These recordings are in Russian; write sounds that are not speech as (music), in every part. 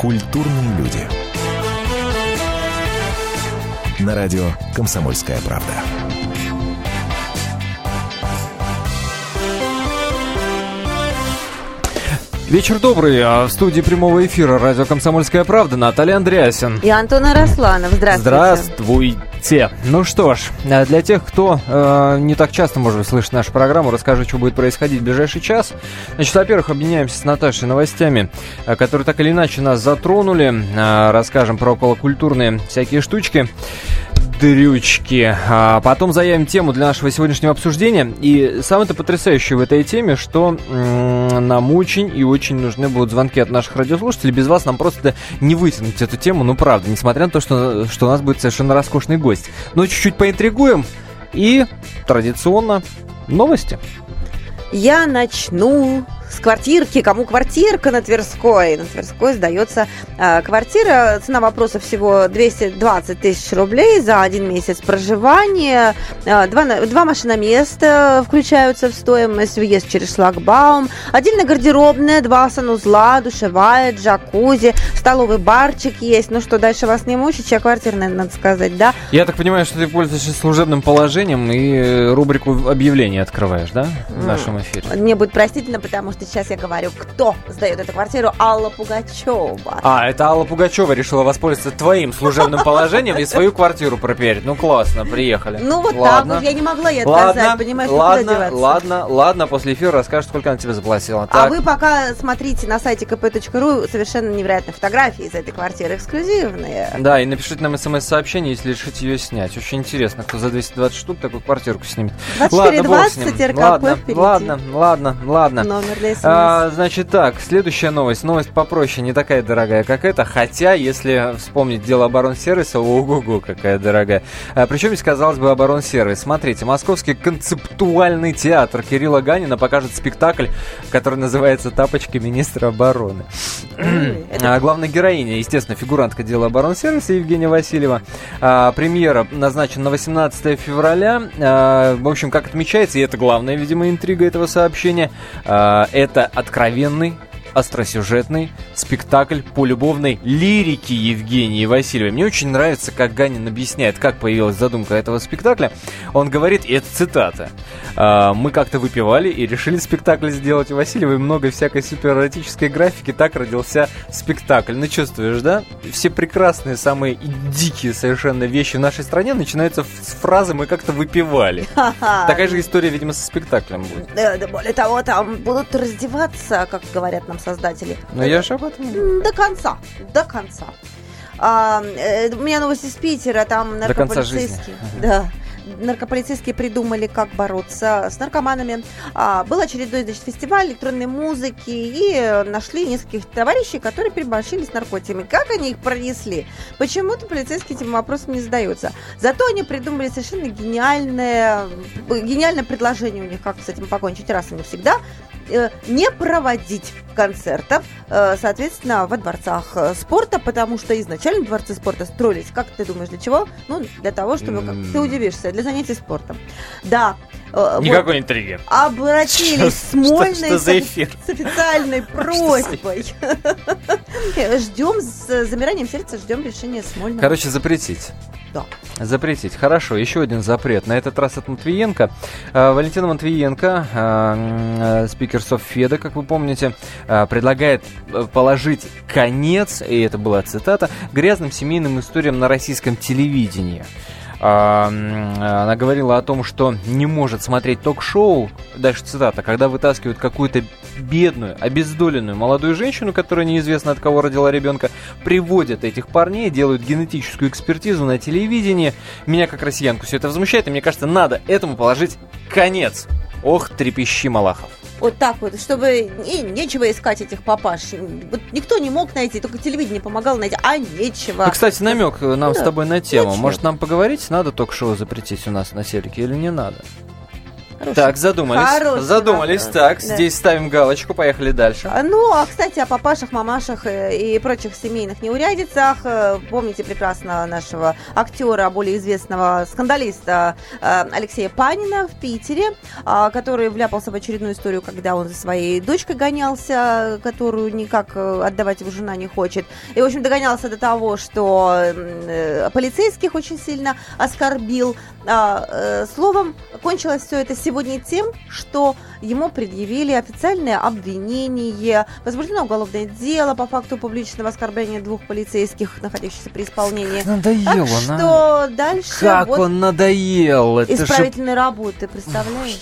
Культурные люди. На радио «Комсомольская правда». Вечер добрый. А В студии прямого эфира радио «Комсомольская правда» Наталья Андреасин. И Антон Арасланов. Здравствуйте. Здравствуйте. Ну что ж, э, для тех, кто э, не так часто, может быть, слышит нашу программу, расскажу, что будет происходить в ближайший час. Значит, во-первых, объединяемся с Наташей новостями, э, которые так или иначе нас затронули. Э, расскажем про околокультурные всякие штучки дрючки. А потом заявим тему для нашего сегодняшнего обсуждения. И самое-то потрясающее в этой теме, что м- нам очень и очень нужны будут звонки от наших радиослушателей. Без вас нам просто не вытянуть эту тему, ну правда, несмотря на то, что, что у нас будет совершенно роскошный гость. Но чуть-чуть поинтригуем. И традиционно новости. Я начну с квартирки. Кому квартирка на Тверской? На Тверской сдается э, квартира. Цена вопроса всего 220 тысяч рублей за один месяц проживания. Э, два, два машиноместа включаются в стоимость. Въезд через шлагбаум. Отдельно гардеробная, два санузла, душевая, джакузи, столовый барчик есть. Ну что, дальше вас не мучить? Чья квартира, наверное, надо сказать, да? Я так понимаю, что ты пользуешься служебным положением и э, рубрику объявлений открываешь, да? В нашем эфире. Мне будет простительно, потому что сейчас я говорю, кто сдает эту квартиру. Алла Пугачева. А, это Алла Пугачева решила воспользоваться твоим служебным положением и свою квартиру проверить. Ну классно, приехали. Ну вот Ладно. так вот, я не могла ей отказать, Ладно, понимаешь, ладно, куда деваться? ладно, ладно, после эфира расскажешь, сколько она тебе заплатила. А Так. вы пока смотрите на сайте kp.ru совершенно невероятные фотографии из этой квартиры, эксклюзивные. Да, и напишите нам смс-сообщение, если решите ее снять. Очень интересно, кто за 220 штук такую квартирку снимет. Ладно, бог с ним. 2420 РКП ладно, впереди. ладно, ладно, ладно. Номер для СМС. А, значит так, следующая новость. Новость попроще, не такая дорогая, как эта. Хотя, если вспомнить дело оборонсервиса, ого-го, какая дорогая. А, причем здесь, казалось бы, оборонсервис. Смотрите, Московский концептуальный театр Кирилла Ганина покажет спектакль, который называется «Тапочки министра обороны». А, главная героиня, естественно, фигурантка дела оборонсервиса Евгения Васильева. А, премьера назначена на 18 февраля. А, в общем, как отмечается, и это главная, видимо, интрига этого сообщения, а, это откровенный остросюжетный спектакль по любовной лирике Евгении Васильевой. Мне очень нравится, как Ганин объясняет, как появилась задумка этого спектакля. Он говорит, и это цитата, «А, «Мы как-то выпивали и решили спектакль сделать у Васильевой. Много всякой суперэротической графики. Так родился спектакль». Ну, чувствуешь, да? Все прекрасные, самые дикие совершенно вещи в нашей стране начинаются с фразы «мы как-то выпивали». (laughs) Такая же история, видимо, со спектаклем будет. Более того, там будут раздеваться, как говорят нам создатели. Но я же об этом До конца, до конца. А, э, у меня новость из Питера, там наркополицейские. Да. Наркополицейские придумали, как бороться с наркоманами. А, был очередной значит, фестиваль электронной музыки, и нашли нескольких товарищей, которые переборщили с наркотиками. Как они их пронесли? Почему-то полицейские этим вопросом не задаются. Зато они придумали совершенно гениальное, гениальное предложение у них, как с этим покончить раз и навсегда. Э, Не проводить концертов, э, соответственно, во дворцах э, спорта, потому что изначально дворцы спорта строились, как ты думаешь, для чего? Ну, для того, чтобы, как ты удивишься, для занятий спортом. Да. э, вот Никакой интриги. обратились Что- Смольной что- что за эфир? с официальной (laughs) просьбой. (laughs) Ждем с замиранием сердца, ждем решения Смольного. Короче, запретить. Да. Запретить. Хорошо, еще один запрет. На этот раз от Матвиенко. Валентина Матвиенко, спикер Софеда, как вы помните, предлагает э, положить конец, и это была цитата, грязным семейным историям на российском телевидении. А, Она говорила о том, что не может смотреть ток-шоу, дальше цитата, когда вытаскивают какую-то бедную, обездоленную молодую женщину, которая неизвестно от кого родила ребенка, приводят этих парней, делают генетическую экспертизу на телевидении. Меня как россиянку все это возмущает, и мне кажется, надо этому положить конец. Ох, трепещи, Малахов. Вот так вот, чтобы и нечего искать этих папаш. Вот никто не мог найти, только телевидение помогало найти, а нечего. Ну, кстати, намек нам с Да. тобой на тему. Зачем? Может, нам поговорить, надо ток-шоу запретить у нас на телеке или не надо? Хороший. Так, задумались. Хороший задумались. вопрос. Так, Да. здесь ставим галочку, поехали дальше. А, Ну, а, кстати, о папашах, мамашах э, и прочих семейных неурядицах. Э, Помните прекрасно нашего актера, более известного скандалиста э, Алексея Панина в Питере, а, который вляпался в очередную историю, когда он за своей дочкой гонялся, которую никак отдавать его жена не хочет. И, в общем, догонялся до того, что полицейских очень сильно оскорбил. А, Словом, кончилось все это сегодня тем, что ему предъявили официальное обвинение, возбуждено уголовное дело по факту публичного оскорбления двух полицейских, находящихся при исполнении. Надоел Так он, а. что дальше Как вот он надоел. Это же исправительной работы, представляешь?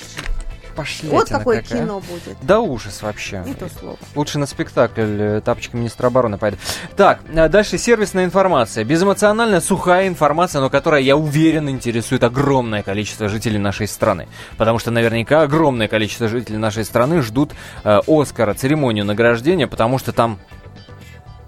Пошлятина Вот какое какая. кино будет. Да ужас вообще. Не то слово. Лучше на спектакль э, тапочки министра обороны пойду. Так, а дальше сервисная информация. Безэмоциональная, сухая информация, но которая, я уверен, интересует огромное количество жителей нашей страны. Потому что наверняка огромное количество жителей нашей страны ждут э, Оскара, церемонию награждения, потому что там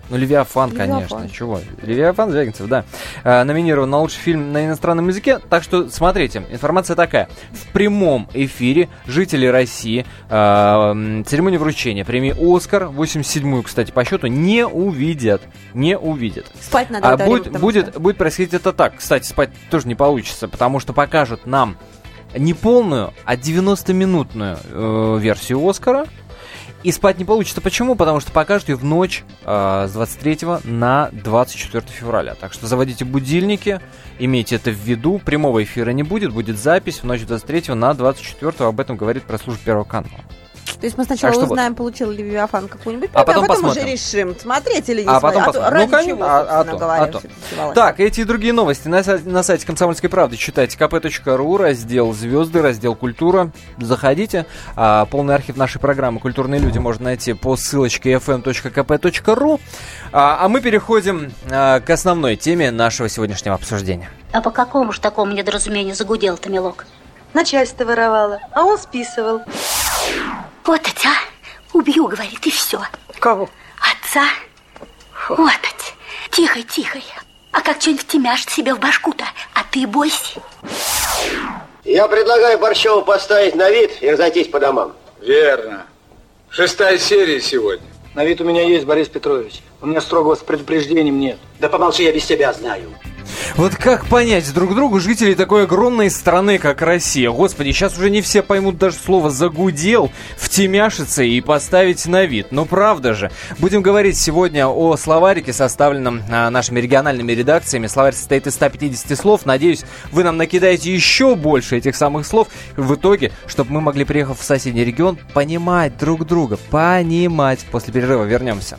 ну, Левиафан, Левиафан. конечно. Чего? Левиафан Звягинцев, да. Э, номинирован на лучший фильм на иностранном языке. Так что, смотрите, информация такая. В прямом эфире жители России э, церемонию вручения премии «Оскар», 87-ю, кстати, по счету, не увидят. Не увидят. Спать надо А время, будет, будет, что- будет происходить это так. Кстати, спать тоже не получится, потому что покажут нам не полную, а 90-минутную э, версию Оскара. И спать не получится. Почему? Потому что покажут ее в ночь э, с 23 на 24 февраля. Так что заводите будильники, имейте это в виду. Прямого эфира не будет, будет запись в ночь с 23 на 24. Об этом говорит пресс-служба Первого канала. То есть мы сначала Так что узнаем, получил ли Левиафан какую-нибудь А потом а потом посмотрим. уже решим, смотреть или не А потом смотреть. посмотрим. ради Ну, конечно, чего, а- а собственно то, говоря, а то. Так, эти и другие новости на, на сайте «Комсомольской правды» читайте kp.ru, раздел «Звезды», раздел «Культура». Заходите. А, полный архив нашей программы «Культурные люди» можно найти по ссылочке fm.kp.ru. А, а мы переходим а, к основной теме нашего сегодняшнего обсуждения. А по какому ж такому недоразумению загудел-то, милок? Начальство воровало, а он списывал. Убью, говорит, и все. Кого? Отца. Вот это. Тихо, тихо. А как что-нибудь втемяшь себе в башку-то, а ты бойся. Я предлагаю Борщеву поставить на вид и разойтись по домам. Верно. Шестая серия сегодня. На вид у меня есть, Борис Петрович. У меня строгого с предупреждением нет. Да помолчи, я без тебя знаю. Вот как понять друг другу жителей такой огромной страны, как Россия? Господи, сейчас уже не все поймут даже слово «загудел», втемяшиться и поставить на вид. Ну правда же. Будем говорить сегодня о словарике, составленном а, нашими региональными редакциями. Словарь состоит из 150 слов. Надеюсь, вы нам накидаете еще больше этих самых слов. В итоге, чтобы мы могли, приехав в соседний регион, понимать друг друга. Понимать. После перерыва вернемся.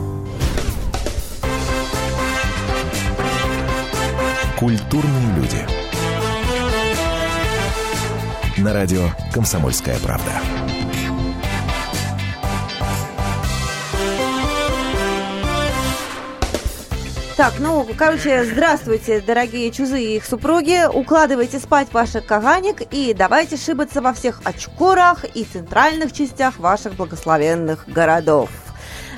Культурные люди. На радио «Комсомольская правда». Так, ну, короче, здравствуйте, дорогие чузы и их супруги. Укладывайте спать ваших каганик и давайте шибаться во всех очкурах и центральных частях ваших благословенных городов.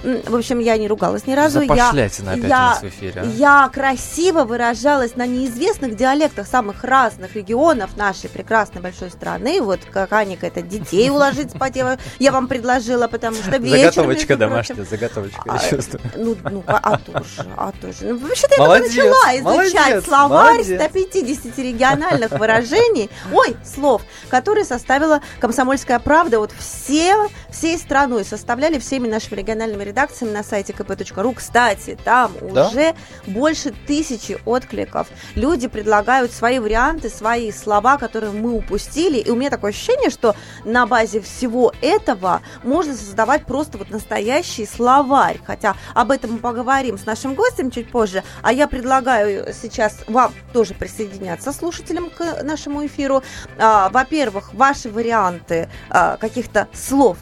В общем, я не ругалась ни разу. Я, опять у я, нас в эфире, а? я красиво выражалась на неизвестных диалектах самых разных регионов нашей прекрасной большой страны. Вот каганик это детей (laughs) уложить спать я, я вам предложила, потому что вечером... Заготовочка домашняя, заготовочка, а, я чувствую. Ну, ну, а, а тоже, а тоже. Ну, вообще-то я начала изучать молодец, словарь молодец. 150 региональных выражений, ой, слов, которые составила «Комсомольская правда». Вот все, всей страной составляли всеми нашими региональными редакциями на сайте kp.ru. Кстати, там Да? уже больше тысячи откликов. Люди предлагают свои варианты, свои слова, которые мы упустили. И у меня такое ощущение, что на базе всего этого можно создавать просто вот настоящий словарь. Хотя об этом мы поговорим с нашим гостем чуть позже. А я предлагаю сейчас вам тоже присоединяться слушателям к нашему эфиру. А, Во-первых, ваши варианты а, каких-то слов,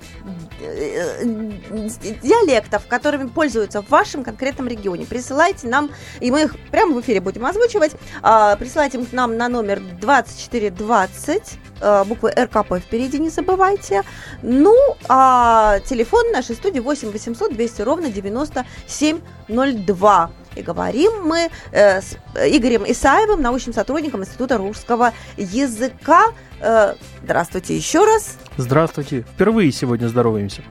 диалектов, которыми пользуются в вашем конкретном регионе. Присылайте нам, и мы их прямо в эфире будем озвучивать. А, Присылайте их нам на номер 2420, э, буквы РКП впереди не забывайте. Ну, а телефон нашей студии 8 800 200 ровно 9702. И говорим мы э, с Игорем Исаевым, научным сотрудником Института русского языка. Э, здравствуйте еще раз. Здравствуйте. Впервые сегодня здороваемся.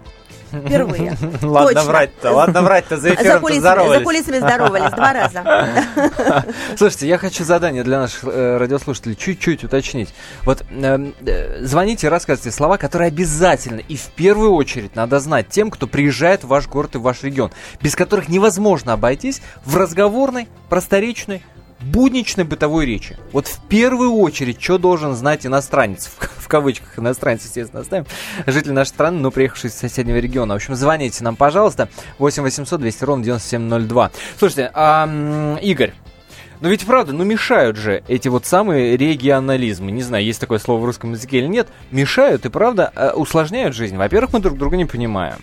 Впервые. (laughs) Ладно врать-то, ладно врать-то, за За эфиром кулисами, здоровались. за кулисами здоровались два раза. (laughs) Слушайте, я хочу задание для наших э, радиослушателей чуть-чуть уточнить. Вот э, э, звоните и рассказывайте слова, которые обязательно и в первую очередь надо знать тем, кто приезжает в ваш город и в ваш регион, без которых невозможно обойтись в разговорной, просторечной, будничной бытовой речи. Вот в первую очередь, что должен знать иностранец, в, в кавычках иностранец, естественно, оставим, житель нашей страны, но приехавший из соседнего региона. В общем, звоните нам, пожалуйста, 8 800 200 ровно 9702. Слушайте, а, Игорь, ну ведь правда, ну мешают же эти вот самые регионализмы. Не знаю, есть такое слово в русском языке или нет. Мешают и правда э, усложняют жизнь. Во-первых, мы друг друга не понимаем.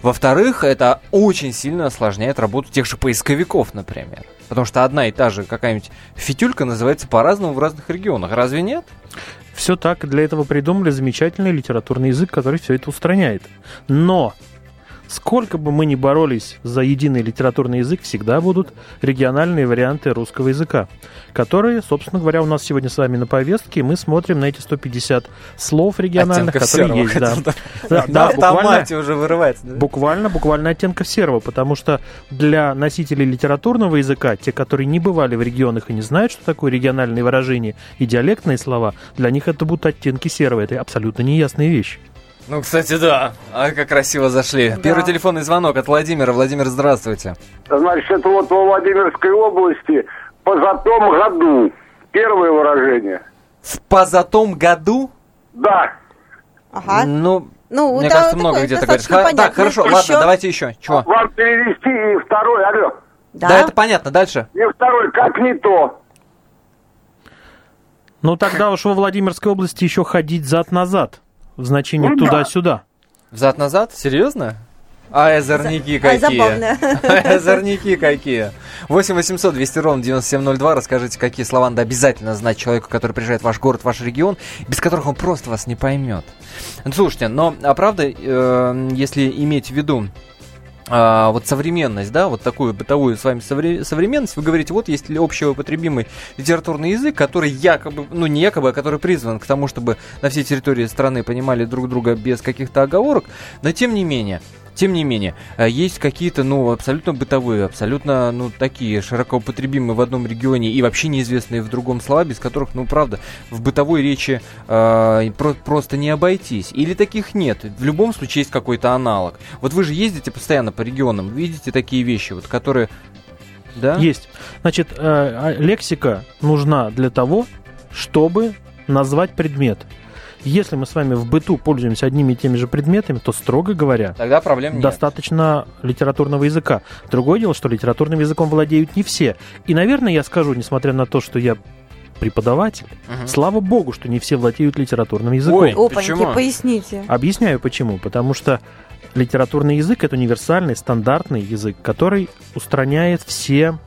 Во-вторых, это очень сильно осложняет работу тех же поисковиков, например. Потому что одна и та же какая-нибудь фитюлька называется по-разному в разных регионах. Разве нет? Все так, для этого придумали замечательный литературный язык, который все это устраняет. Но сколько бы мы ни боролись за единый литературный язык, всегда будут региональные варианты русского языка, которые, собственно говоря, у нас сегодня с вами на повестке. и Мы смотрим на эти 150 слов региональных, Оттенков которые есть. Да. Да, да, буквально, уже вырывается. да? буквально, буквально оттенков серого, потому что для носителей литературного языка, те, которые не бывали в регионах и не знают, что такое региональные выражения и диалектные слова, для них это будут оттенки серого. Это абсолютно неясная вещь. Ну, кстати, да. А как красиво зашли. Первый телефонный звонок от Владимира. Владимир, здравствуйте. Значит, вот во Владимирской области позатом году. Первое выражение. В позатом году? Да. Ага. Ну, Ну, мне это кажется, много такое где-то говоришь. понятно. Так, хорошо, Еще? ладно, давайте еще. Чего? Вам перевести и второй, алло. Да? Да, это понятно. Дальше. И второй, как не то. Ну тогда уж во Владимирской области еще ходить зад-назад в значении Ну да. туда-сюда. Взад-назад? Серьезно? А озорники Ай, какие. А озорники какие. 8 800 200 ровно 9702. Расскажите, какие слова надо обязательно знать человеку, который приезжает в ваш город, в ваш регион, без которых он просто вас не поймет. Ну, Слушайте, но, а правда, э, если иметь в виду а, вот современность, да, вот такую бытовую с вами совре- современность, вы говорите, вот есть ли общеупотребимый литературный язык, который якобы, ну не якобы, а который призван к тому, чтобы на всей территории страны понимали друг друга без каких-то оговорок, но тем не менее, тем не менее, э, есть какие-то, ну, абсолютно бытовые, абсолютно, ну, такие широко употребимые в одном регионе и вообще неизвестные в другом слова, без которых, ну, правда, в бытовой речи э, про- просто не обойтись. Или таких нет. В любом случае есть какой-то аналог. Вот вы же ездите постоянно по регионам, видите такие вещи, вот, которые... Да? Есть. Значит, э, а, лексика нужна для того, чтобы назвать предмет. Если мы с вами в быту пользуемся одними и теми же предметами, то, строго говоря, Тогда проблем нет. достаточно литературного языка. Другое дело, что литературным языком владеют не все. И, наверное, я скажу, несмотря на то, что я преподаватель, Мгм. слава богу, что не все владеют литературным языком. Ой, Опаньки, Почему? поясните. Объясняю почему. Потому что литературный язык это универсальный, стандартный язык, который устраняет все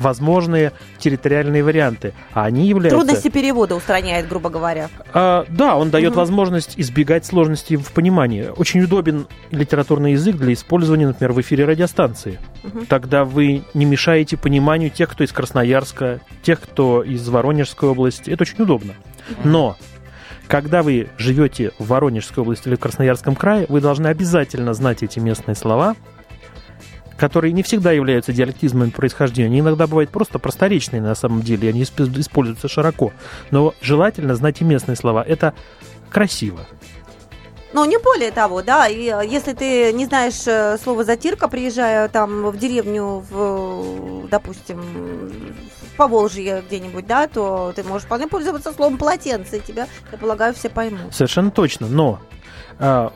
возможные территориальные варианты. А они являются... Трудности перевода устраняет, грубо говоря. А, да, он дает Мгм. возможность избегать сложностей в понимании. Очень удобен литературный язык для использования, например, в эфире радиостанции. Мгм. Тогда вы не мешаете пониманию тех, кто из Красноярска, тех, кто из Воронежской области. Это очень удобно. Но когда вы живете в Воронежской области или в Красноярском крае, вы должны обязательно знать эти местные слова, которые не всегда являются диалектизмами происхождения. Они иногда бывают просто просторечные на самом деле, они исп- используются широко. Но желательно знать и местные слова. Это красиво. Ну, не более того, да, и э, если ты не знаешь э, слово затирка, приезжая там в деревню, в, допустим, в Поволжье где-нибудь, да, то ты можешь вполне пользоваться словом полотенце, и тебя, я полагаю, все поймут. Совершенно точно, но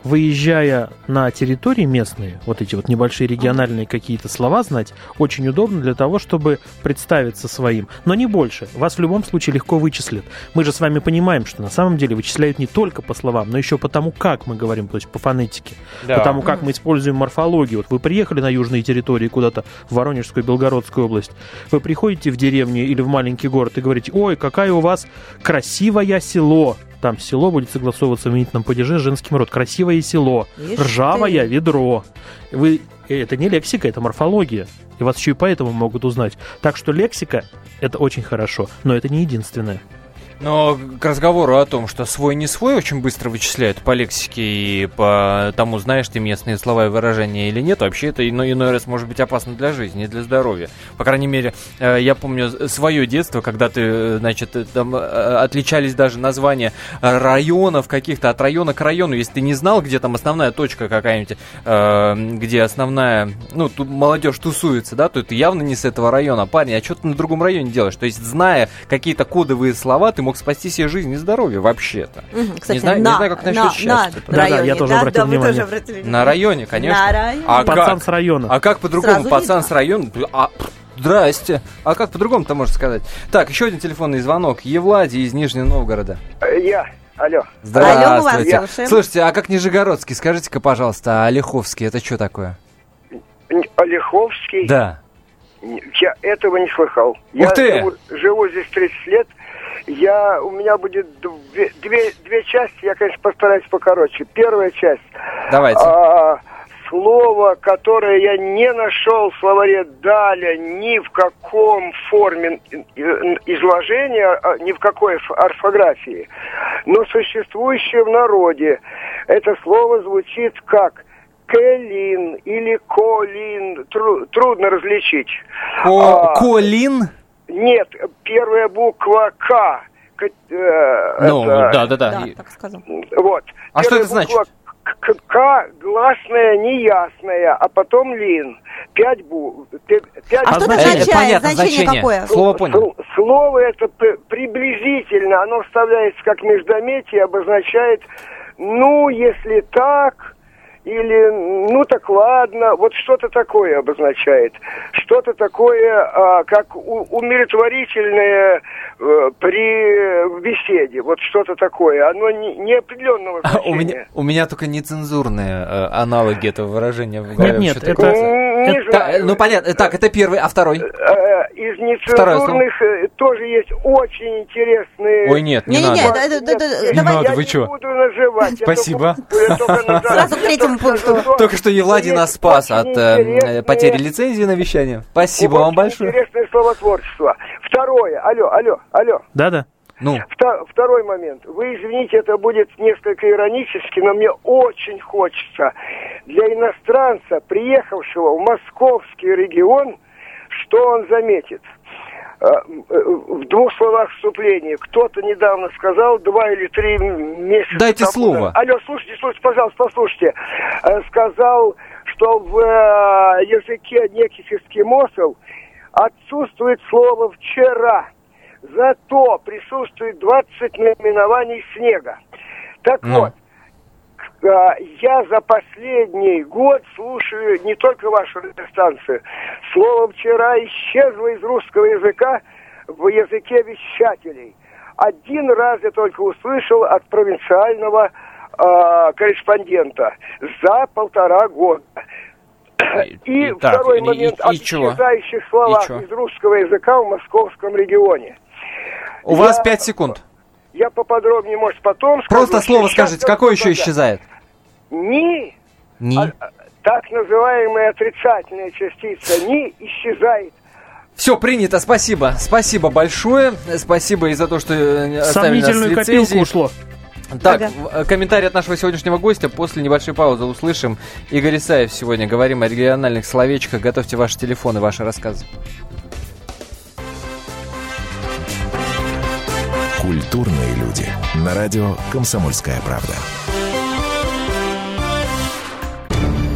выезжая на территории местные, вот эти вот небольшие региональные какие-то слова знать, очень удобно для того, чтобы представиться своим. Но не больше. Вас в любом случае легко вычислят. Мы же с вами понимаем, что на самом деле вычисляют не только по словам, но еще по тому, как мы говорим, то есть по фонетике. Да. По тому, как мы используем морфологию. Вот вы приехали на южные территории куда-то, в Воронежскую, Белгородскую область, вы приходите в деревню или в маленький город и говорите, ой, какая у вас красивое село там село будет согласовываться в именительном падеже женским род. Красивое село, Ишь ржавое ты. ведро. Вы, это не лексика, это морфология. И вас еще и поэтому могут узнать. Так что лексика – это очень хорошо, но это не единственное. Но к разговору о том, что свой не свой очень быстро вычисляют по лексике и по тому, знаешь ты местные слова и выражения или нет, вообще это иной, иной раз может быть опасно для жизни для здоровья. По крайней мере, э, я помню свое детство, когда ты, э, значит, э, там отличались даже названия районов каких-то от района к району. Если ты не знал, где там основная точка какая-нибудь, э, где основная, ну, тут молодежь тусуется, да, то ты явно не с этого района. Парень, а что ты на другом районе делаешь? То есть, зная какие-то кодовые слова, ты мог спасти себе жизнь и здоровье вообще-то. Мгм, Кстати, не, знаю, на, не знаю, как насчет на, сейчас. на. Да-да, районе, я тоже да, обратил да, внимание. тоже обратили На районе, конечно. На районе. А Пацан как? с района. А как по-другому Сразу пацан видно. с района? А, здрасте. А как по-другому-то можно сказать? Так, еще один телефонный звонок. Евладий из Нижнего Новгорода. Я. Алло. Алло, мы вас Здравствуйте. Слушайте, а как Нижегородский? Скажите-ка, пожалуйста, а Олеховский это что такое? Олеховский. Да. Я этого не слыхал. Я Ух ты! Живу, живу здесь 30 лет. Я, у меня будет две, две, две части, я, конечно, постараюсь покороче. Первая часть. Давайте. А, слово, которое я не нашел в словаре Даля ни в каком форме изложения, а, ни в какой орфографии, но существующее в народе. Это слово звучит как Келин или Колин, Тру- трудно различить. Ко- А, Колин? Нет, первая буква К. К- э, Ну, это- да-да-да. Да, И- так сказал. вот. А что Первая это значит? буква К, К- К гласная, неясная, а потом лин. Пять букв. Пять А что это значение? означает? Понятно, Значение значение. какое? Слово понял. Слово это п- приблизительно, оно вставляется как междометие, обозначает, ну, если так, или, ну, так ладно, вот что-то такое обозначает. Что-то такое, а, как у- умиротворительное э, при беседе, вот что-то такое. Оно не, неопределенного значения. У меня, у меня только нецензурные э, аналоги этого выражения в голове. Нет, нет, это- Не это- Та- знаю. ну понятно. Так, это первый, а второй? Э, Из Второе нецензурных э, тоже есть очень интересные... Ой, нет, не Не-не-не, надо. Нет, давай- я надо, вы не чё? буду называть. я Спасибо. только- я только (laughs) назову. Сразу к третьему (laughs) Только что Евладий есть нас спас от э, потери лицензии на вещание. Спасибо вам большое. Интересное словотворчество. Второе. Алло, алло, алло. Да-да. Ну, Второй момент. Вы извините, это будет несколько иронически, но мне очень хочется для иностранца, приехавшего в московский регион, что он заметит. Э, э, В двух словах вступления. Кто-то недавно сказал, два или три месяца Дайте тому слово. Алло, слушайте, слушайте, пожалуйста, послушайте. Э, Сказал, что в языке неких эскимосов отсутствует слово «вчера». Зато присутствует 20 наименований снега. Так Ну. вот, я за последний год слушаю не только вашу радиостанцию. Слово «вчера» исчезло из русского языка в языке вещателей. Один раз я только услышал от провинциального а, корреспондента за полтора года. И И- так, второй и- момент и- и исчезающих чего? из русского языка в московском регионе. у вас Я- 5 секунд. Я поподробнее, может, потом скажу. Просто слово скажите, какое еще да. Ни, Ни. а, так называемая отрицательная частица, ни исчезает. Все, принято, спасибо. Спасибо большое. Спасибо и за то, что э, оставили нас Сомнительную копилку ушло. Так, Ага. э, комментарий от нашего сегодняшнего гостя. После небольшой паузы услышим. Игорь Исаев сегодня. Говорим о региональных словечках. Готовьте ваши телефоны, ваши рассказы. Культурные люди. На радио «Комсомольская правда».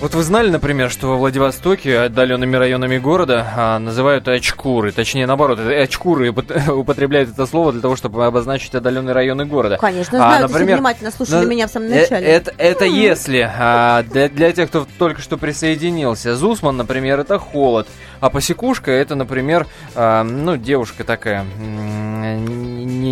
Вот вы знали, например, что во Владивостоке отдаленными районами города а, называют очкуры, точнее наоборот, это очкуры (laughs) употребляют это слово для того, чтобы обозначить отдаленные районы города. Конечно, знаю, а, например, внимательно слушали ну, меня в самом начале. Это, это mm-hmm. если а, для, для тех, кто только что присоединился, Зусман, например, это холод, а посекушка это, например, а, ну девушка такая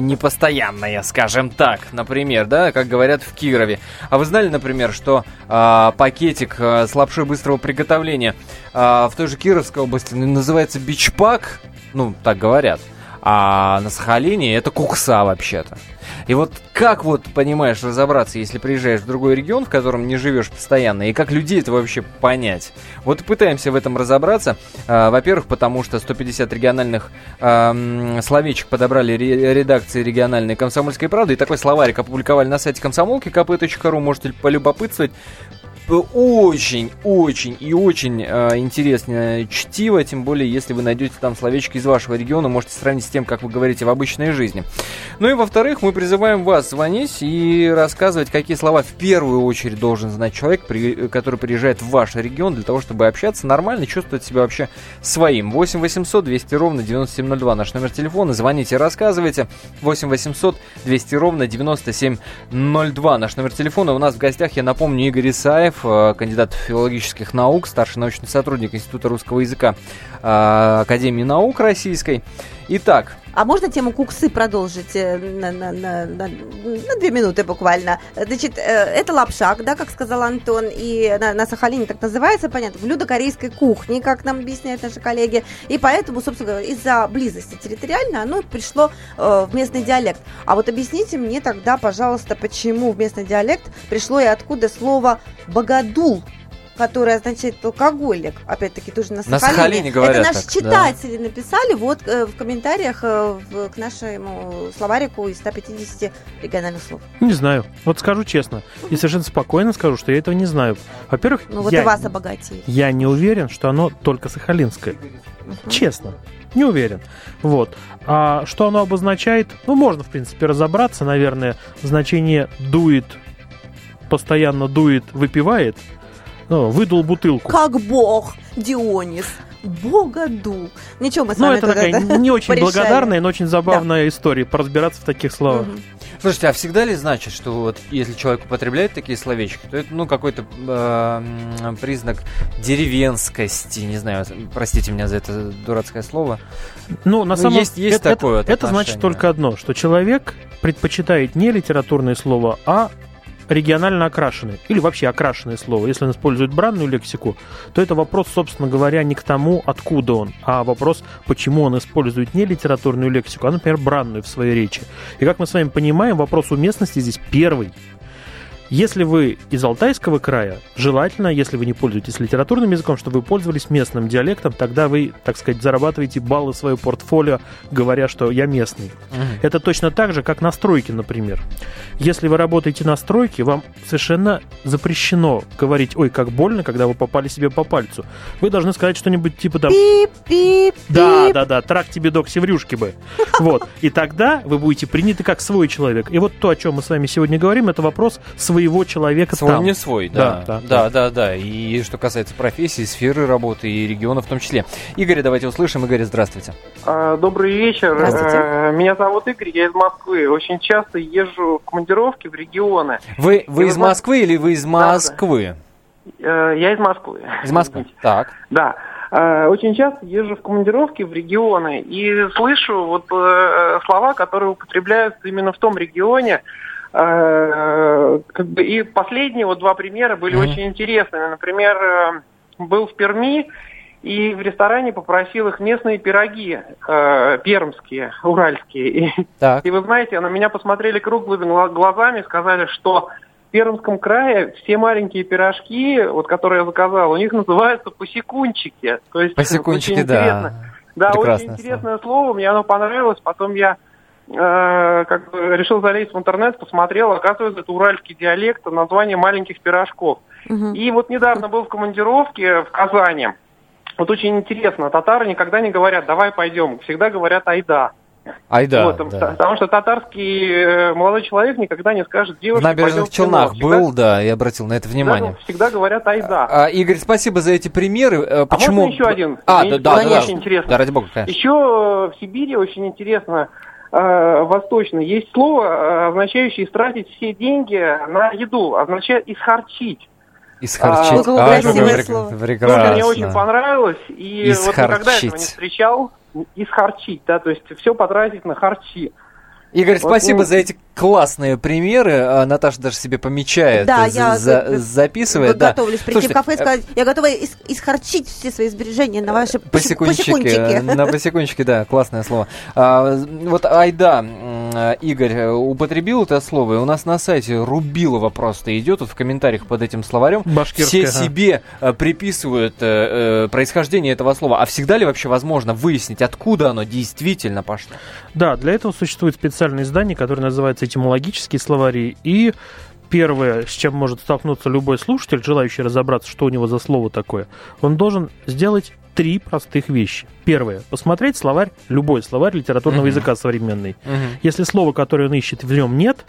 непостоянная, скажем так, например, да, как говорят в Кирове. А вы знали, например, что а, пакетик а, с лапшой быстрого приготовления а, в той же Кировской области называется бичпак, ну, так говорят, а на Сахалине это кукса вообще-то. И вот как вот, понимаешь, разобраться, если приезжаешь в другой регион, в котором не живешь постоянно, и как людей это вообще понять? Вот пытаемся в этом разобраться. А, во-первых, потому что 150 региональных э, словечек подобрали ре- редакции региональной комсомольской правды, и такой словарик опубликовали на сайте комсомолки kp.ru, можете полюбопытствовать очень, очень и очень э, интересное чтиво, тем более, если вы найдете там словечки из вашего региона, можете сравнить с тем, как вы говорите в обычной жизни. Ну и во-вторых, мы призываем вас звонить и рассказывать, какие слова в первую очередь должен знать человек, при, который приезжает в ваш регион, для того, чтобы общаться нормально, чувствовать себя вообще своим. 8 800 200 ровно 9702 наш номер телефона, звоните, рассказывайте. 8 800 200 ровно 9702 наш номер телефона. У нас в гостях, я напомню, Игорь Исаев, Э, кандидат филологических наук, старший научный сотрудник Института русского языка Академии наук Российской. Итак, а можно тему куксы продолжить э, на, на, на, на, на две минуты буквально? Значит, это лапшак, да, как сказал Антон, и на, на Сахалине так называется, понятно, блюдо корейской кухни, как нам объясняют наши коллеги, и поэтому, собственно говоря, из-за близости территориально оно пришло э, в местный диалект. А вот объясните мне тогда, пожалуйста, почему в местный диалект пришло и откуда слово «богодул», которое означает алкоголик, опять-таки тоже на Сахалине. На Сахалине говорят Это наши так, читатели да. написали вот э, в комментариях э, в, к нашему словарику из 150 региональных слов. Не знаю. Вот скажу честно, и совершенно спокойно скажу, что я этого не знаю. Во-первых, ну, вот я, и вас обогатили. я не уверен, что оно только сахалинское. Угу. Честно. Не уверен. Вот. А что оно обозначает? Ну, можно, в принципе, разобраться, наверное. Значение дует, постоянно дует, выпивает – ну, выдул бутылку. Как бог, Дионис. Богоду. Ничего, мы с ну, вами это такая не очень порешали. благодарная, но очень забавная да. история, поразбираться в таких словах. Угу. Слушайте, а всегда ли значит, что вот если человек употребляет такие словечки, то это ну какой-то э, признак деревенскости, не знаю, простите меня за это дурацкое слово. Ну, на самом деле есть, есть это, такое. Это, это значит только одно, что человек предпочитает не литературное слово, а регионально окрашенные, или вообще окрашенное слово. Если он использует бранную лексику, то это вопрос, собственно говоря, не к тому, откуда он, а вопрос, почему он использует не литературную лексику, а, например, бранную в своей речи. И как мы с вами понимаем, вопрос уместности здесь первый. Если вы из Алтайского края, желательно, если вы не пользуетесь литературным языком, чтобы вы пользовались местным диалектом, тогда вы, так сказать, зарабатываете баллы в свое портфолио, говоря, что я местный. Угу. Это точно так же, как на стройке, например. Если вы работаете на стройке, вам совершенно запрещено говорить, ой, как больно, когда вы попали себе по пальцу. Вы должны сказать что-нибудь типа там... Пип, пип, Да, да, да, трак тебе, док, севрюшки бы. (laughs) Вот. И тогда вы будете приняты как свой человек. И вот то, о чем мы с вами сегодня говорим, это вопрос своего своего человека свой там. не свой, да. Да, да, да, да, да. И что касается профессии, сферы работы и региона в том числе. Игорь, давайте услышим. Игорь, здравствуйте. А, добрый вечер. Здравствуйте. А, меня зовут Игорь, я из Москвы. Очень часто езжу в командировки в регионы. Вы, вы из Москвы или вы из Москвы? Да. Я из Москвы. Из Москвы, так. Да. Очень часто езжу в командировки в регионы и слышу вот э, слова, которые употребляются именно в том регионе, Э, как бы, и последние вот два примера были mm-hmm. очень интересными. Например, э, был в Перми, и в ресторане попросил их местные пироги, э, пермские, уральские. И, Так. и вы знаете, на меня посмотрели круглыми гла- глазами, сказали, что в Пермском крае все маленькие пирожки, вот которые я заказал, у них называются посекунчики. То есть Посекунчики, очень да. интересно. Да, Прекрасное очень интересное слово. мне оно понравилось. Потом я э, как бы решил залезть в интернет, посмотрел, оказывается, это уральский диалект, название маленьких пирожков. И вот недавно был в командировке в Казани. Вот очень интересно, татары никогда не говорят «давай пойдем», всегда говорят «айда». Айда, Вот, да. Потому что татарский э, молодой человек никогда не скажет девушке набережных «пойдем в кино». Челнах Всегда- был, да, и обратил на это внимание. всегда говорят «айда». А, Игорь, спасибо за эти примеры. Э, Почему? А можно еще один? А, да, да, да, очень интересно. Да, ради бога, конечно. Еще э, в Сибири очень интересно, э, восточно, есть слово, э, означающее истратить все деньги на еду, означает исхарчить. Исхарчить. А, А, красивое слово. прек- прекрасно. Тоже мне очень понравилось, и вот никогда этого не Исхарчить. встречал. Исхарчить, да, то есть все потратить на харчи. Игорь, Вот, спасибо ну, за эти классные примеры. А, Наташа даже себе помечает, Да, за- я за- г- записывает. Да. готовлюсь прийти Слушайте, в кафе и э, сказать, я готова ис- исхарчить все свои сбережения на ваши посе- Посекунчики, э, на посекунчики, да, классное слово. А, вот Айда, э, Игорь, э, употребил это слово, и у нас на сайте Рубилова просто идет, вот в комментариях под этим словарем. Башкирское, Все ага. себе э, приписывают э, э, происхождение этого слова. А всегда ли вообще возможно выяснить, откуда оно действительно пошло? Да, для этого существует специальное издание, которое называется «Этимологические словари». И первое, с чем может столкнуться любой слушатель, желающий разобраться, что у него за слово такое, он должен сделать три простых вещи. Первое. Посмотреть словарь, любой словарь литературного Мгм. языка современный. Мгм. Если слово, которое он ищет, в нем нет,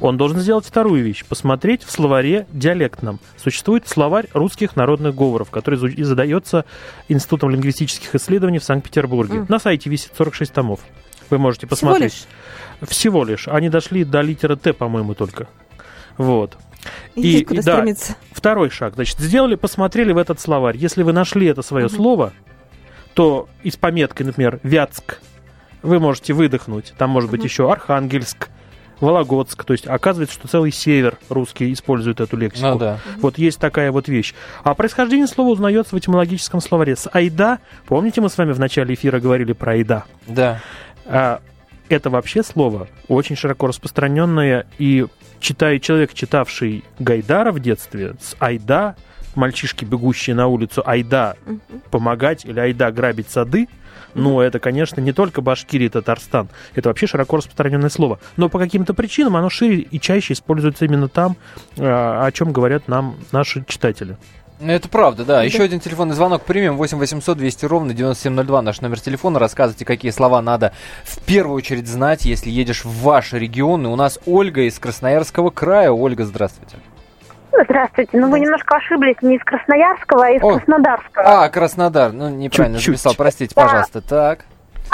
он должен сделать вторую вещь. Посмотреть в словаре диалектном. Существует словарь русских народных говоров, который задается Институтом лингвистических исследований в Санкт-Петербурге. Мгм. На сайте висит 46 томов. Вы можете Всего посмотреть. Всего лишь. Они дошли до литеры Т, по-моему, только. Вот. Есть куда стремиться. Второй шаг. Значит, сделали, посмотрели в этот словарь. Если вы нашли это свое слово, то и с пометкой, например, Вятск, вы можете выдохнуть. Там может быть еще Архангельск, Вологодск. То есть оказывается, что целый север русский использует эту лексику. Ну да. Вот есть такая вот вещь. А происхождение слова узнается в этимологическом словаре. С айда, помните, мы с вами в начале эфира говорили про айда? Да. А, это вообще слово очень широко распространенное, и читая человек, читавший Гайдара в детстве, с айда, мальчишки, бегущие на улицу, айда помогать или айда грабить сады, ну, это, конечно, не только Башкирия и Татарстан. Это вообще широко распространенное слово. Но по каким-то причинам оно шире и чаще используется именно там, а, о чем говорят нам наши читатели. Ну, Это правда, да. Еще один телефонный звонок примем. 8 800 200 ровно 9702 наш номер телефона. Рассказывайте, какие слова надо в первую очередь знать, если едешь в ваш регион. И у нас Ольга из Красноярского края. Ольга, здравствуйте. Здравствуйте. Ну, вы немножко ошиблись не из Красноярского, а из О. Краснодарского. А, Краснодар. Ну, неправильно Чуть-чуть. записал. Простите, Да. пожалуйста. Так.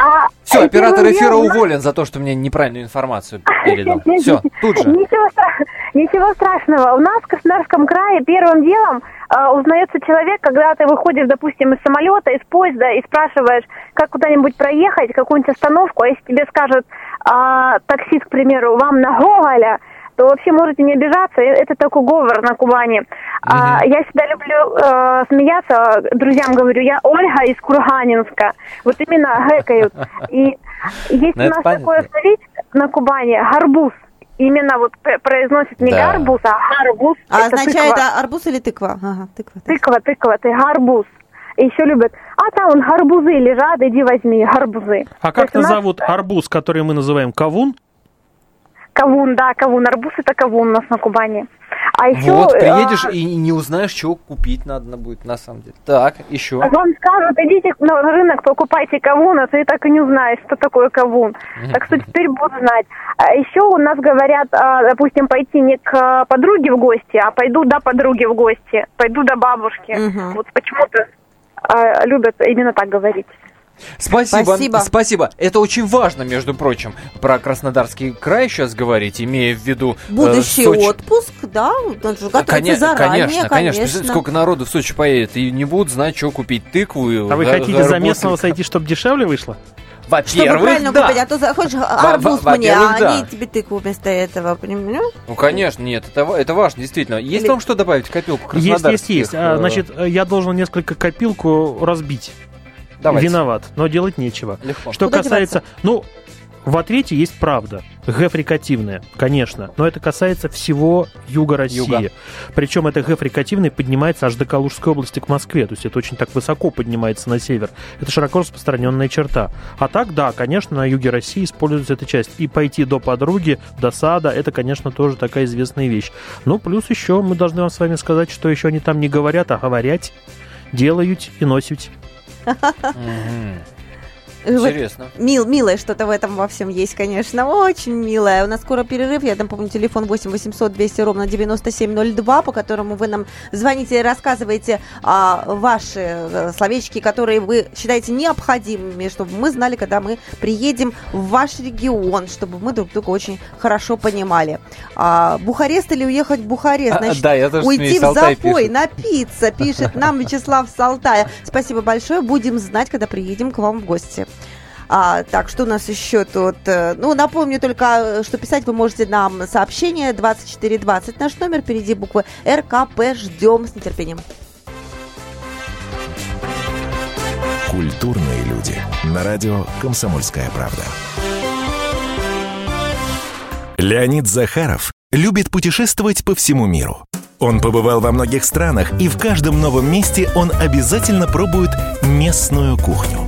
А, Все, э, оператор эфира уволен за то, что мне неправильную информацию (laughs) передал. Все, тут же. Ничего, стра- ничего страшного. У нас в Краснодарском крае первым делом э, узнается человек, когда ты выходишь, допустим, из самолета, из поезда и спрашиваешь, как куда-нибудь проехать, какую-нибудь остановку, а если тебе скажет а, таксист, к примеру, вам на Гоголя, то вообще можете не обижаться, это такой говор на Кубани. А, я всегда люблю э, смеяться, друзьям говорю, я Ольга из Курганинска. Вот именно гэкают. И (laughs) есть Ну, у нас такое словить на Кубани, гарбуз. Именно вот произносит не Да. гарбуз, а гарбуз. А Это означает тыква. арбуз или тыква? Ага, тыква. Тыква, тыква, ты гарбуз. И еще любят, а там вон гарбузы лежат, иди возьми гарбузы. А как назовут арбуз, который мы называем кавун? Кавун, да, кавун. Арбуз это кавун у нас на Кубани. А еще... Вот, э, приедешь и не узнаешь, чего купить надо будет на самом деле. Так, еще. Вам скажут, идите на рынок, покупайте кавун, а ты так и не узнаешь, что такое кавун. Так что теперь буду знать. А еще у нас говорят, а, допустим, пойти не к подруге в гости, а пойду до подруги в гости, пойду до бабушки. Вот почему-то а, любят именно так говорить. Спасибо, Спасибо. спасибо. Это очень важно, между прочим, про Краснодарский край сейчас говорить, имея в виду э, Будущий Сочи. отпуск, да, готовится Коне- заранее, конечно, конечно. Представляете, Сколько народу в Сочи поедет и не будут знать, что купить тыкву. и- А вы га- хотите за местного сойти, чтобы дешевле вышло? Чтобы Во-первых, правильно да. купить, а то заходишь, Во- арбуз во- мне, а да. они тебе тыкву вместо этого, понимаешь? Ну, конечно, нет, это, это важно, действительно. Есть Или- вам что добавить в копилку Есть, есть, есть. А, э, Значит, э, я должен несколько копилку разбить. Давайте. Виноват, но делать нечего. Легко. Что Куда касается... Ну, в ответе есть правда. Г-фрикативная, конечно. Но это касается всего юга России. Юга. Причем это Г-фрикативное поднимается аж до Калужской области к Москве. То есть это очень так высоко поднимается на север. Это широко распространенная черта. А так, да, конечно, на юге России используется эта часть. И пойти до подруги, до сада, это, конечно, тоже такая известная вещь. Ну, плюс еще мы должны вам с вами сказать, что еще они там не говорят, а говорят, делают и носят. Мгм. Вот Интересно. Мил, милое что-то в этом во всем есть, конечно. Очень милое. У нас скоро перерыв. Я напомню, телефон 8 800 200 ровно 9702, по которому вы нам звоните и рассказываете а, ваши э, словечки, которые вы считаете необходимыми, чтобы мы знали, когда мы приедем в ваш регион, чтобы мы друг друга очень хорошо понимали. А, Бухарест или уехать в Бухарест? А, Значит, да, я тоже уйти в Алтай запой, пишет. напиться, пишет нам Вячеслав Салтая. Спасибо большое. Будем знать, когда приедем к вам в гости. А, так, что у нас еще тут? Э, Ну, напомню только, э, что писать вы можете нам сообщение 2420 наш номер, впереди буквы РКП. Ждем с нетерпением. Культурные люди. На радио «Комсомольская правда». Леонид Захаров любит путешествовать по всему миру. Он побывал во многих странах, и в каждом новом месте он обязательно пробует местную кухню.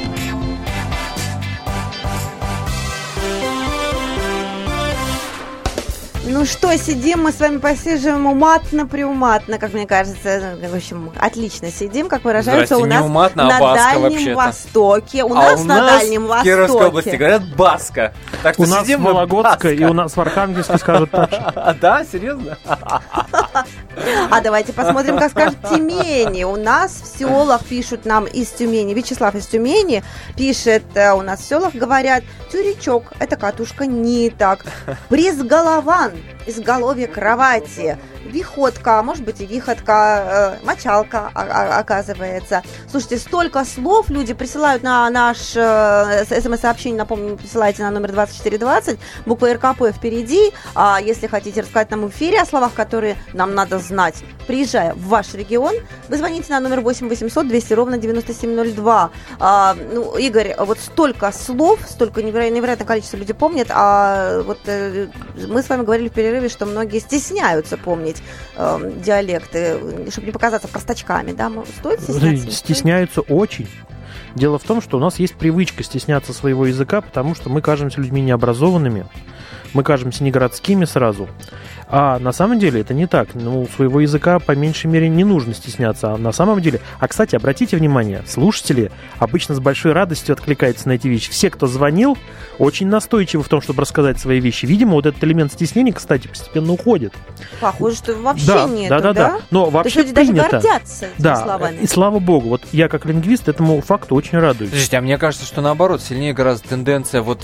Ну что, сидим мы с вами посиживаем уматно-приуматно, как мне кажется. В общем, отлично сидим, как выражаются у нас уматно, а на баско Дальнем вообще-то. Востоке. У а нас у на нас Дальнем в Кировской Востоке. области говорят баска. Так что У нас в Вологодской и у нас в Архангельске скажут так же. А, да, серьезно? (laughs) А давайте посмотрим, как скажет Тюмени. У нас в селах пишут нам из Тюмени. Вячеслав из Тюмени пишет, э, у нас в селах говорят, тюрячок, это катушка ниток. Брезголован, изголовье кровати. Виходка, может быть и виходка, э, мочалка, а- а- оказывается. Слушайте, столько слов люди присылают на наш э, смс-сообщение, напомню, присылайте на номер 2420, буква РКП впереди. А если хотите рассказать нам в эфире о словах, которые нам надо знать, приезжая в ваш регион, вы звоните на номер 8 800 200 ровно 9702. А, ну, Игорь, вот столько слов, столько невероятное количество людей помнят, а вот э, мы с вами говорили в перерыве, что многие стесняются помнить э, диалекты, чтобы не показаться простачками, да? Стоит стесняться? Стесняются очень. Дело в том, что у нас есть привычка стесняться своего языка, потому что мы кажемся людьми необразованными, мы кажемся не городскими сразу. А на самом деле это не так. Ну, своего языка по меньшей мере не нужно стесняться. А на самом деле... А, кстати, обратите внимание, слушатели обычно с большой радостью откликаются на эти вещи. Все, кто звонил, очень настойчивы в том, чтобы рассказать свои вещи. Видимо, вот этот элемент стеснения, кстати, постепенно уходит. Похоже, что вообще да, нету, да, да, да. Но То вообще есть люди даже принято. гордятся этими да, словами. и слава богу. Вот я как лингвист этому факту очень радуюсь. Слушайте, а мне кажется, что наоборот, сильнее гораздо тенденция вот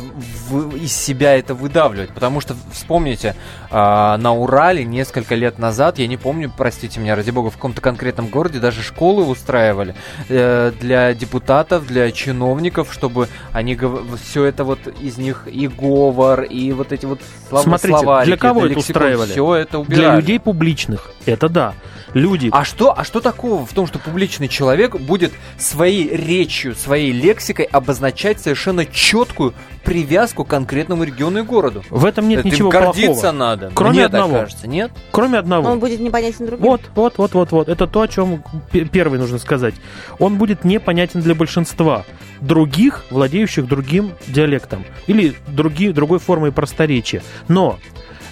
в- из себя это выдавливать. Потому что, вспомните, а, на Урале несколько лет назад, я не помню, простите меня, ради бога, в каком-то конкретном городе даже школы устраивали э, для депутатов, для чиновников, чтобы они все это вот из них и говор, и вот эти вот слова, Смотрите, словарики, для кого это лексикон, устраивали? Все это Для убирали. людей публичных. Это да. Люди. А что, а что такого в том, что публичный человек будет своей речью, своей лексикой обозначать совершенно четкую привязку к конкретному региону и городу? В этом нет Это им ничего гордиться плохого. надо. Кроме Мне одного. Так кажется, нет? Кроме одного. Он будет непонятен другим. Вот, вот, вот, вот, вот. Это то, о чем пе- первый нужно сказать. Он будет непонятен для большинства других, владеющих другим диалектом или други, другой формой просторечия. Но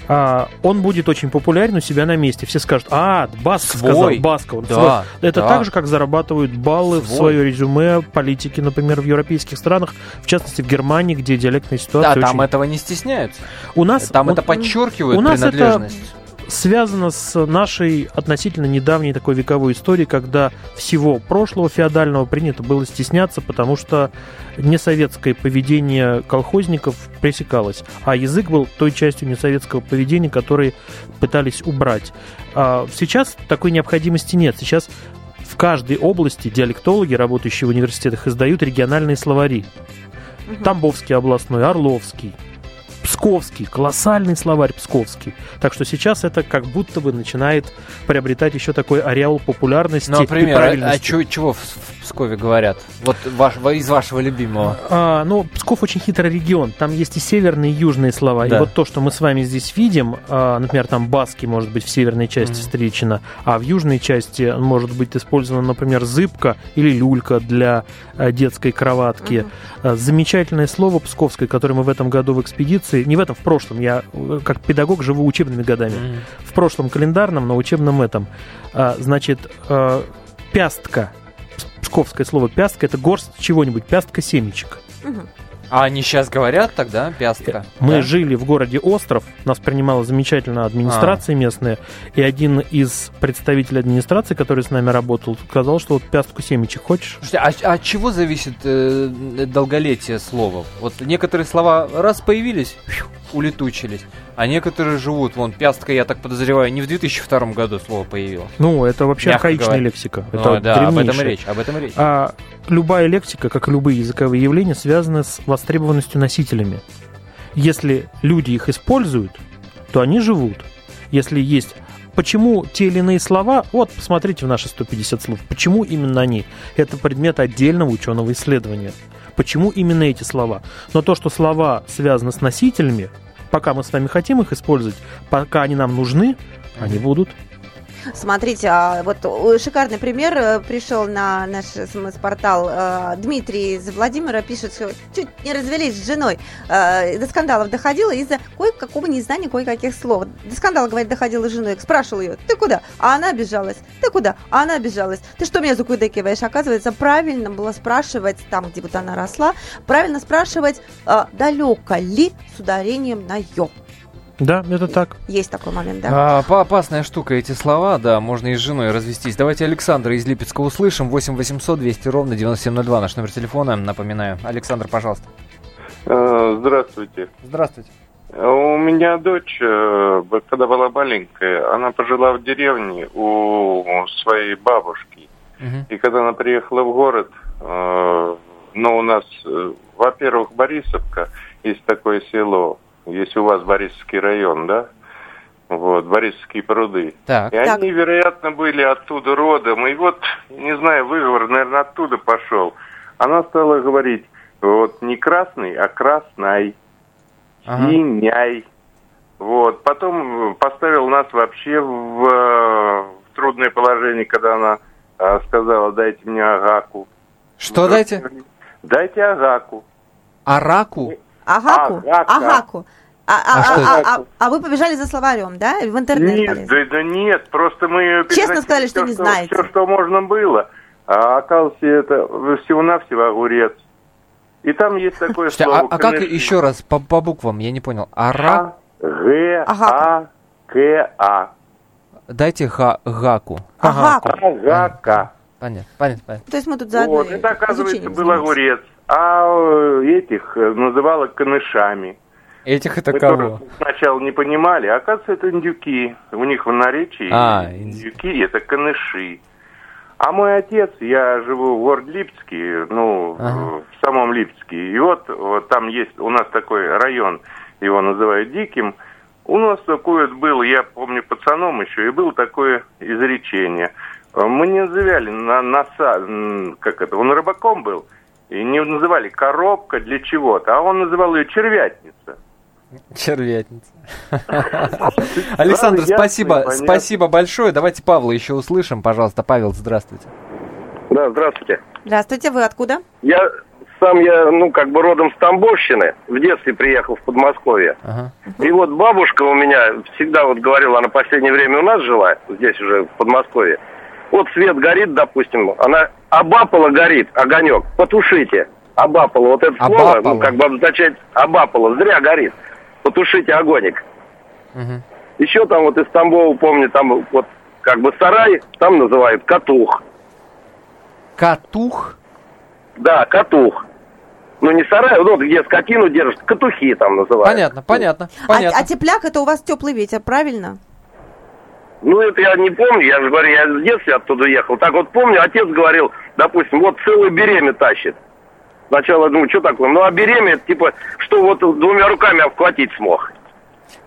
а, он будет очень популярен у себя на месте. Все скажут, а, Баск Свой. сказал, Басков. Да, Свой. Это да. так же, как зарабатывают баллы в Свой. свое резюме политики, например, в европейских странах, в частности в Германии, где диалектная Да, ситуация там очень... этого не стесняются. У нас Там у- это подчеркивают у нас это принадлежность. Связано с нашей относительно недавней такой вековой историей, когда всего прошлого феодального принято было стесняться, потому что несоветское поведение колхозников пресекалось, а язык был той частью несоветского поведения, которые пытались убрать. А сейчас такой необходимости нет. Сейчас в каждой области диалектологи, работающие в университетах, издают региональные словари. Тамбовский областной, Орловский, Псковский, колоссальный словарь Псковский. Так что сейчас это как будто бы начинает приобретать еще такой ареал популярности Ну, и например, а, правильности. чё- чего в, в Пскове говорят? Вот ваш, из вашего любимого. А, ну, Псков очень хитрый регион. Там есть и северные, и южные слова. Да. И вот то, что мы с вами здесь видим, а, например, там баски может быть в северной части встречено, а в южной части может быть использована, например, зыбка или люлька для а, детской кроватки. А, Замечательное слово псковское, которое мы в этом году в экспедиции, не в этом, в прошлом, я э, как педагог живу учебными годами, в прошлом календарном, на учебном этом. А, Значит, э, пястка, псковское слово пястка, это горсть чего-нибудь, пястка семечек. А они сейчас говорят тогда, пястка? Мы да? жили в городе Остров, нас принимала замечательная администрация местная, и один из представителей администрации, который с нами работал, сказал, что вот пястку семечек хочешь? Слушайте, а, а от чего зависит э, долголетие слова? Вот некоторые слова раз появились, фью, улетучились, а некоторые живут. Вон, пястка, я так подозреваю, не в 2002 году слово появилось. Ну, это вообще Мягко архаичная говоря. лексика. Ну Это да, об этом речь, об этом речь. А любая лексика, как и любые языковые явления, связаны с востребованностью носителями. Если люди их используют, то они живут. Если есть Почему те или иные слова, вот посмотрите в наши 150 слов, почему именно они? Это предмет отдельного ученого исследования. Почему именно эти слова? Но то, что слова связаны с носителями, пока мы с вами хотим их использовать, пока они нам нужны, они будут. Смотрите, а вот шикарный пример э, пришел на наш СМС-портал. Э, Дмитрий из Владимира пишет, что чуть не развелись с женой. Э, До скандалов доходило из-за кое-какого незнания кое-каких слов. До скандала, говорит, доходила с женой. Спрашивал ее, ты куда? А она обижалась. Ты куда? А она обижалась. Ты что меня закудыкиваешь? Оказывается, правильно было спрашивать, там, где вот она росла, правильно спрашивать, далеко ли с ударением на ё. Да, это так. Есть такой момент, да? А, по- опасная штука эти слова, да, можно и с женой развестись. Давайте Александра из Липецка услышим. 8 800 200 ровно 9702, наш номер телефона, напоминаю. Александр, пожалуйста. Э, Здравствуйте. Здравствуйте. У меня дочь, э, когда была маленькая, она пожила в деревне у своей бабушки. И когда она приехала в город, э, ну, у нас, во-первых, Борисовка, есть такое село, есть у вас Борисовский район, да? Вот, Борисовские пруды. Так. И они, вероятно, были оттуда родом. И вот, не знаю, выговор, наверное, оттуда пошел. Она стала говорить, вот, не красный, а красный, Ага. синяй. Вот. Потом поставил нас вообще в, э, в трудное положение, когда она э, сказала, дайте мне агаку. Что дайте? Дайте агаку. Араку? Агаку? Агака. Агаку. А, а, А а, что а, а- а вы побежали за словарем, да? В интернет Нет, да, да нет, просто мы Честно сказали, что все, не знаете. Все, что можно было. А оказывается, это всего-навсего огурец. И там есть такое Слушайте, слово. а, а как еще раз по, по буквам? Я не понял. Ара? Г, А, К, А. Дайте ха, гаку. Агаку. Агака. Понятно, понятно, понятно. То есть мы тут заодно Вот, это, оказывается, был огурец. А э, этих э, называла канышами. Этих это кого? Сначала не понимали, а оказывается, это индюки. У них в наречии А, индюки это каныши. А мой отец, я живу в городе Липецке, ну, Ага. в самом Липецке. И вот, вот там есть у нас такой район, его называют Диким. У нас такое было, я помню пацаном еще, и было такое изречение. Э, Мы не называли на носа, как это, он рыбаком был, и не называли коробка для чего-то, а он называл ее червятница. Червятница. (laughs) Александр, спасибо, спасибо большое. Давайте Павла еще услышим, пожалуйста. Павел, здравствуйте. Да, здравствуйте. Здравствуйте, вы откуда? Я сам я, ну, как бы родом с Тамбовщины. В детстве приехал в Подмосковье. Ага. И вот бабушка у меня всегда вот говорила, она последнее время у нас жила, здесь уже в Подмосковье. Вот свет горит, допустим, она обапала горит, огонек, потушите. Обапала, вот это слово, Обапала. ну, как бы обозначает обапала, зря горит. Потушите огонек. Мгм. Еще там вот из Тамбова, помню, там вот как бы сарай, там называют катух. Катух? Да, катух. Ну не сарай, вот где скотину держат, катухи там называют. Понятно, понятно, А, понятно. а тепляк это у вас теплый ветер, правильно? Ну, это я не помню, я же говорю, я с детства оттуда ехал. Так вот помню, отец говорил, допустим, вот целую береме тащит. Сначала думаю, что такое? Ну, а береме, типа, что вот двумя руками обхватить смог.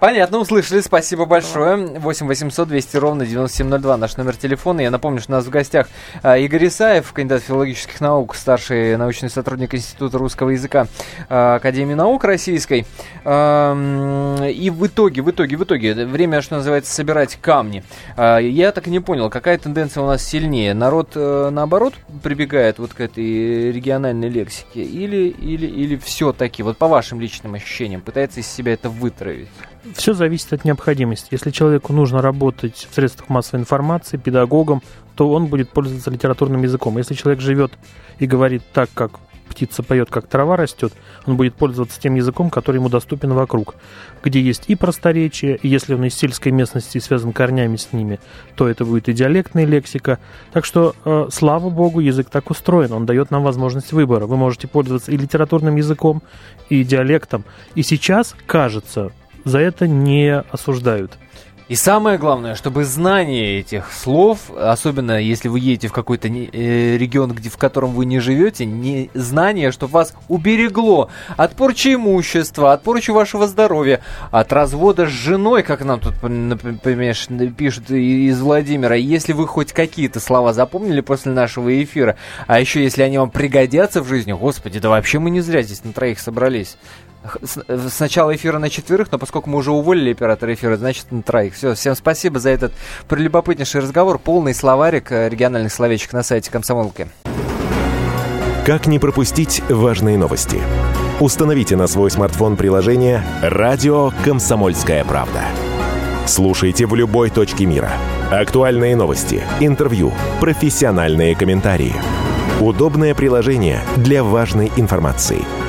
Понятно, услышали, спасибо большое. 8 800 200 ровно 9702 наш номер телефона. Я напомню, что у нас в гостях а, Игорь Исаев, кандидат филологических наук, старший научный сотрудник Института русского языка а, Академии наук Российской. А, И в итоге, в итоге, в итоге, время, что называется, собирать камни. Я так и не понял, какая тенденция у нас сильнее. Народ, э, наоборот, прибегает вот к этой региональной лексике? Или, или, или все-таки, вот по вашим личным ощущениям, пытается из себя это вытравить? Все зависит от необходимости. Если человеку нужно работать в средствах массовой информации, педагогом, то он будет пользоваться литературным языком. Если человек живет и говорит так, как птица поет, как трава растет, он будет пользоваться тем языком, который ему доступен вокруг, где есть и просторечие, и если он из сельской местности и связан корнями с ними, то это будет и диалектная лексика. Так что, э, слава богу, язык так устроен, он дает нам возможность выбора. Вы можете пользоваться и литературным языком, и диалектом. И сейчас, кажется, за это не осуждают. И самое главное, чтобы знание этих слов, особенно если вы едете в какой-то э, регион, где, в котором вы не живете, не знание, чтобы вас уберегло от порчи имущества, от порчи вашего здоровья, от развода с женой, как нам тут, например, пишут из Владимира. Если вы хоть какие-то слова запомнили после нашего эфира, а еще если они вам пригодятся в жизни, господи, да вообще мы не зря здесь на троих собрались. Э, с начала эфира на четверых, но поскольку мы уже уволили оператора эфира, значит на троих. Все, всем спасибо за этот прелюбопытнейший разговор. Полный словарик э, региональных словечек на сайте комсомолки. Как не пропустить важные новости? Установите на свой смартфон приложение «Радио Комсомольская правда». Слушайте в любой точке мира. Актуальные новости, интервью, профессиональные комментарии. Удобное приложение для важной информации.